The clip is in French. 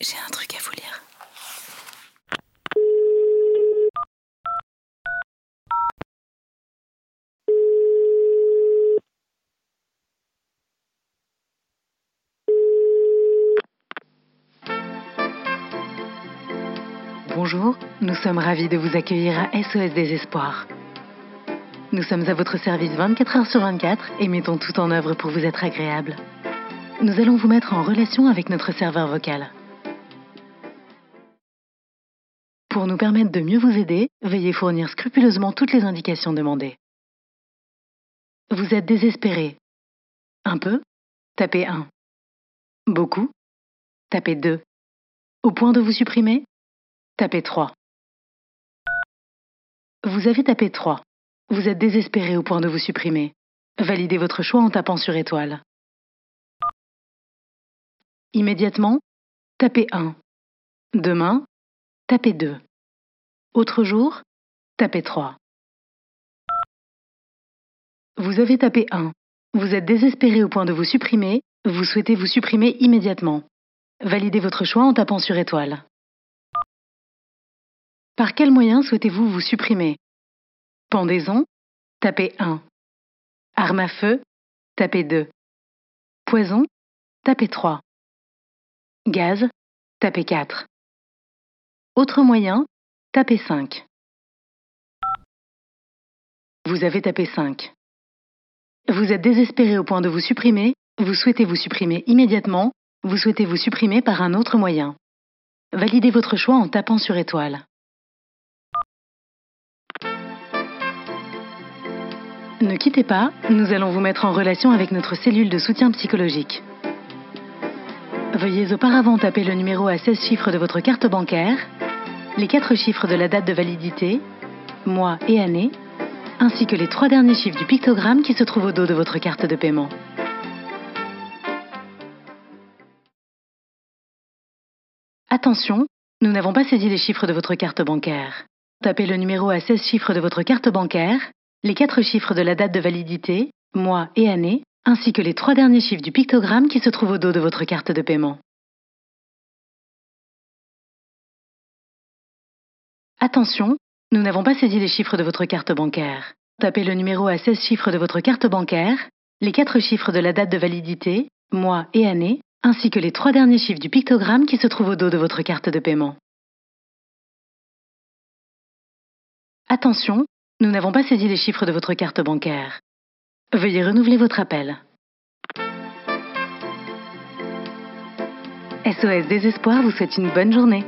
J'ai un truc à vous lire. Bonjour, nous sommes ravis de vous accueillir à SOS Désespoir. Nous sommes à votre service 24 heures sur 24 et mettons tout en œuvre pour vous être agréable. Nous allons vous mettre en relation avec notre serveur vocal. Pour nous permettre de mieux vous aider, veuillez fournir scrupuleusement toutes les indications demandées. Vous êtes désespéré. Un peu Tapez 1. Beaucoup Tapez 2. Au point de vous supprimer Tapez 3. Vous avez tapé 3. Vous êtes désespéré au point de vous supprimer. Validez votre choix en tapant sur étoile. Immédiatement, tapez 1. Demain, tapez 2. Autre jour, tapez 3. Vous avez tapé 1. Vous êtes désespéré au point de vous supprimer. Vous souhaitez vous supprimer immédiatement. Validez votre choix en tapant sur étoile. Par quel moyen souhaitez-vous vous supprimer? Pendaison Tapez 1. Arme à feu Tapez 2. Poison Tapez 3. Gaz Tapez 4. Autre moyen Tapez 5. Vous avez tapé 5. Vous êtes désespéré au point de vous supprimer, vous souhaitez vous supprimer immédiatement, vous souhaitez vous supprimer par un autre moyen. Validez votre choix en tapant sur étoile. Ne quittez pas, nous allons vous mettre en relation avec notre cellule de soutien psychologique. Veuillez auparavant taper le numéro à 16 chiffres de votre carte bancaire, les 4 chiffres de la date de validité, mois et année, ainsi que les 3 derniers chiffres du pictogramme qui se trouve au dos de votre carte de paiement. Attention, nous n'avons pas saisi les chiffres de votre carte bancaire. Tapez le numéro à 16 chiffres de votre carte bancaire, les 4 chiffres de la date de validité, mois et année, ainsi que les 3 derniers chiffres du pictogramme qui se trouve au dos de votre carte de paiement. Attention, nous n'avons pas saisi les chiffres de votre carte bancaire. Tapez le numéro à 16 chiffres de votre carte bancaire, les 4 chiffres de la date de validité, mois et année, ainsi que les 3 derniers chiffres du pictogramme qui se trouve au dos de votre carte de paiement. Attention, nous n'avons pas saisi les chiffres de votre carte bancaire. Veuillez renouveler votre appel. SOS Désespoir vous souhaite une bonne journée.